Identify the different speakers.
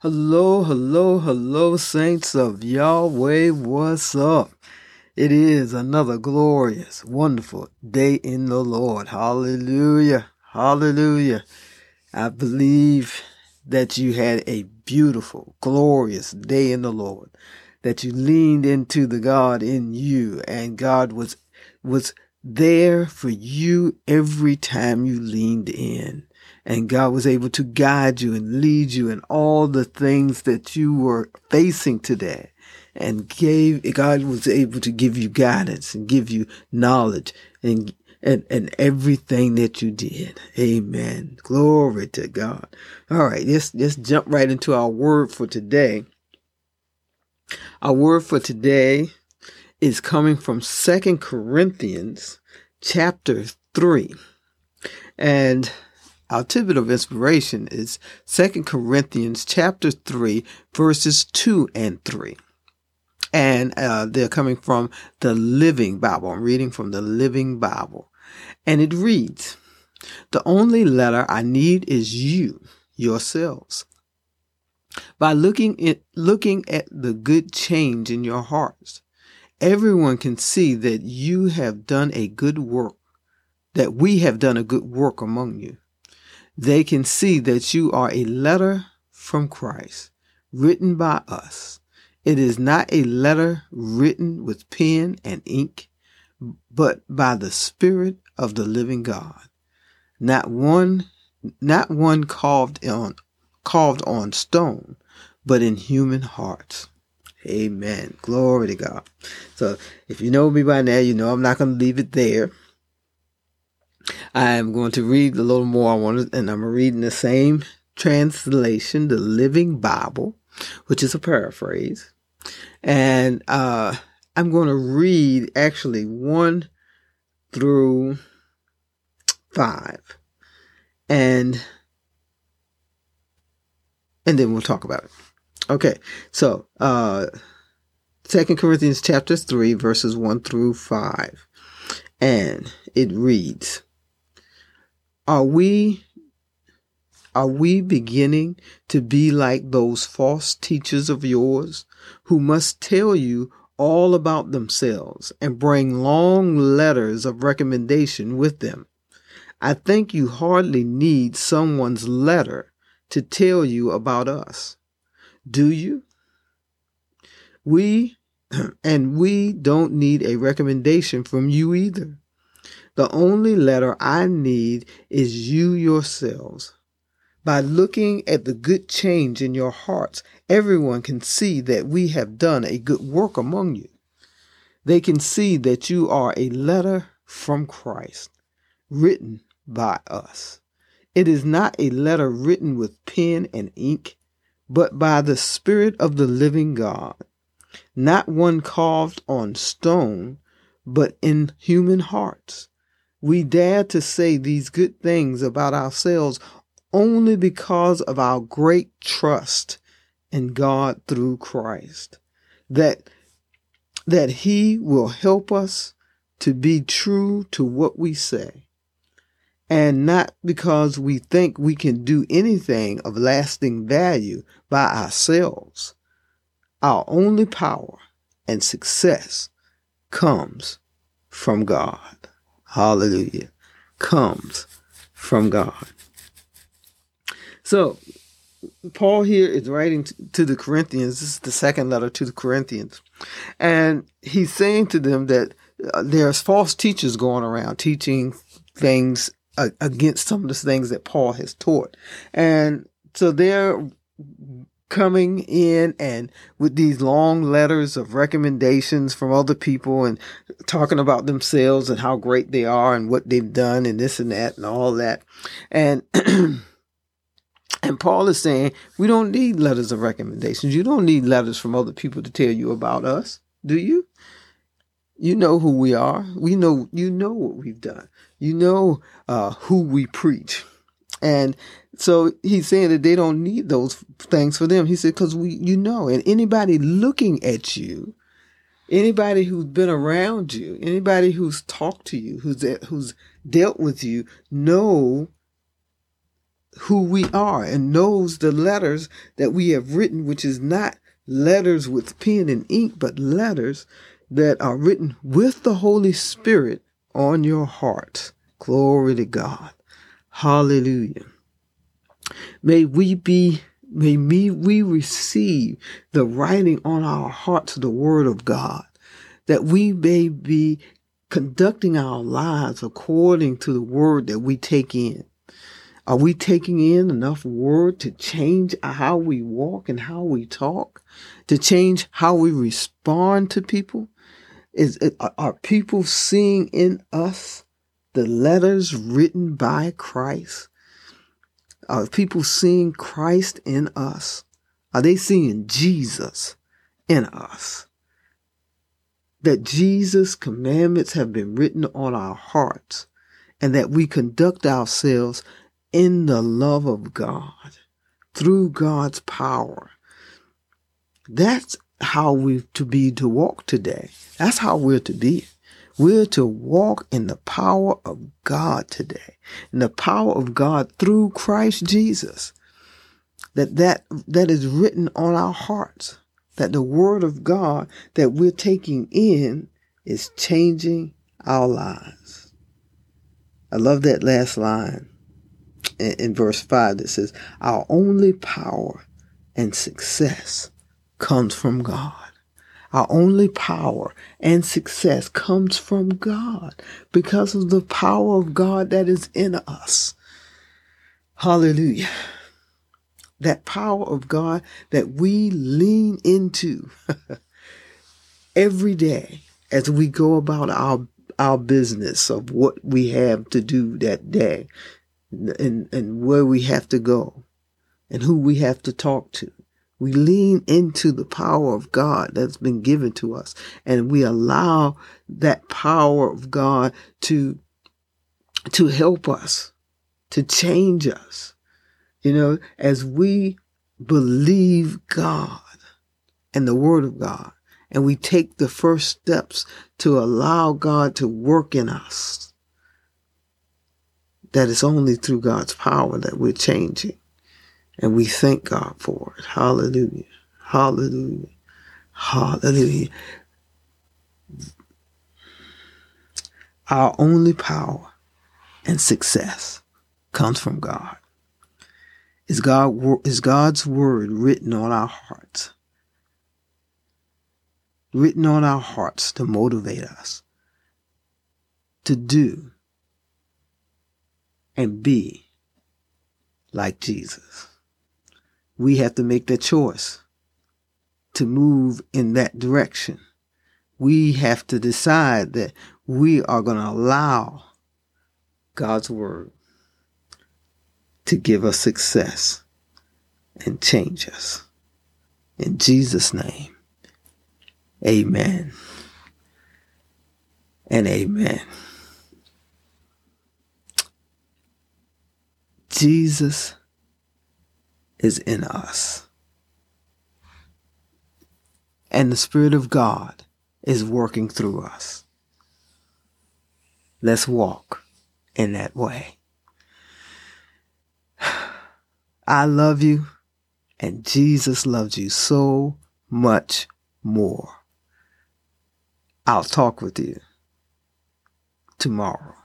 Speaker 1: Hello, hello, hello, saints of Yahweh. What's up? It is another glorious, wonderful day in the Lord. Hallelujah. Hallelujah. I believe that you had a beautiful, glorious day in the Lord, that you leaned into the God in you and God was, was there for you every time you leaned in and God was able to guide you and lead you in all the things that you were facing today and gave God was able to give you guidance and give you knowledge and and, and everything that you did. Amen. Glory to God. All right, let's let's jump right into our word for today. Our word for today is coming from Second Corinthians chapter 3. And our tidbit of inspiration is 2 Corinthians chapter 3, verses 2 and 3. And uh, they're coming from the Living Bible. I'm reading from the Living Bible. And it reads, The only letter I need is you, yourselves. By looking at, looking at the good change in your hearts, everyone can see that you have done a good work, that we have done a good work among you they can see that you are a letter from Christ, written by us. It is not a letter written with pen and ink, but by the Spirit of the living God. Not one, not one carved on, carved on stone, but in human hearts. Amen. Glory to God. So if you know me by now, you know I'm not going to leave it there. I'm going to read a little more. I want and I'm reading the same translation, the Living Bible, which is a paraphrase. And uh, I'm going to read actually one through five, and and then we'll talk about it. Okay, so uh, Corinthians chapter three, verses one through five, and it reads. Are we are we beginning to be like those false teachers of yours who must tell you all about themselves and bring long letters of recommendation with them? I think you hardly need someone's letter to tell you about us. Do you? We, and we don't need a recommendation from you either. The only letter I need is you yourselves. By looking at the good change in your hearts, everyone can see that we have done a good work among you. They can see that you are a letter from Christ, written by us. It is not a letter written with pen and ink, but by the Spirit of the living God, not one carved on stone, but in human hearts. We dare to say these good things about ourselves only because of our great trust in God through Christ. That, that He will help us to be true to what we say. And not because we think we can do anything of lasting value by ourselves. Our only power and success comes from God hallelujah, comes from God. So, Paul here is writing to the Corinthians. This is the second letter to the Corinthians. And he's saying to them that uh, there's false teachers going around teaching things uh, against some of the things that Paul has taught. And so they're coming in and with these long letters of recommendations from other people and talking about themselves and how great they are and what they've done and this and that and all that. And and Paul is saying, we don't need letters of recommendations. You don't need letters from other people to tell you about us, do you? You know who we are. We know you know what we've done. You know uh, who we preach. And so he's saying that they don't need those things for them. He said, because we, you know, and anybody looking at you, anybody who's been around you, anybody who's talked to you, who's who's dealt with you, know who we are and knows the letters that we have written, which is not letters with pen and ink, but letters that are written with the Holy Spirit on your heart. Glory to God. Hallelujah. May we be, may me, we receive the writing on our hearts the word of God, that we may be conducting our lives according to the word that we take in. Are we taking in enough word to change how we walk and how we talk? To change how we respond to people? Is uh, it, are people seeing in us the letters written by Christ? Are people seeing Christ in us? Are they seeing Jesus in us? That Jesus' commandments have been written on our hearts and that we conduct ourselves in the love of God through God's power. That's how we're to be to walk today. That's how we're to be. We're to walk in the power of God today, in the power of God through Christ Jesus. That that that is written on our hearts. That the word of God that we're taking in is changing our lives. I love that last line in, in verse 5 that says, Our only power and success comes from God. Our only power and success comes from God because of the power of God that is in us. Hallelujah. That power of God that we lean into every day as we go about our our business of what we have to do that day and, and where we have to go and who we have to talk to. We lean into the power of God that's been given to us and we allow that power of God to, to help us, to change us. You know, as we believe God and the word of God and we take the first steps to allow God to work in us, that it's only through God's power that we're changing. And we thank God for it. Hallelujah. Hallelujah. Hallelujah. Our only power and success comes from God. Is God is God's word written on our hearts? Written on our hearts to motivate us to do and be like Jesus we have to make that choice to move in that direction. We have to decide that we are going to allow God's word to give us success and change us. In Jesus' name, amen and amen. Jesus is in us. And the Spirit of God is working through us. Let's walk in that way. I love you, and Jesus loves you so much more. I'll talk with you tomorrow.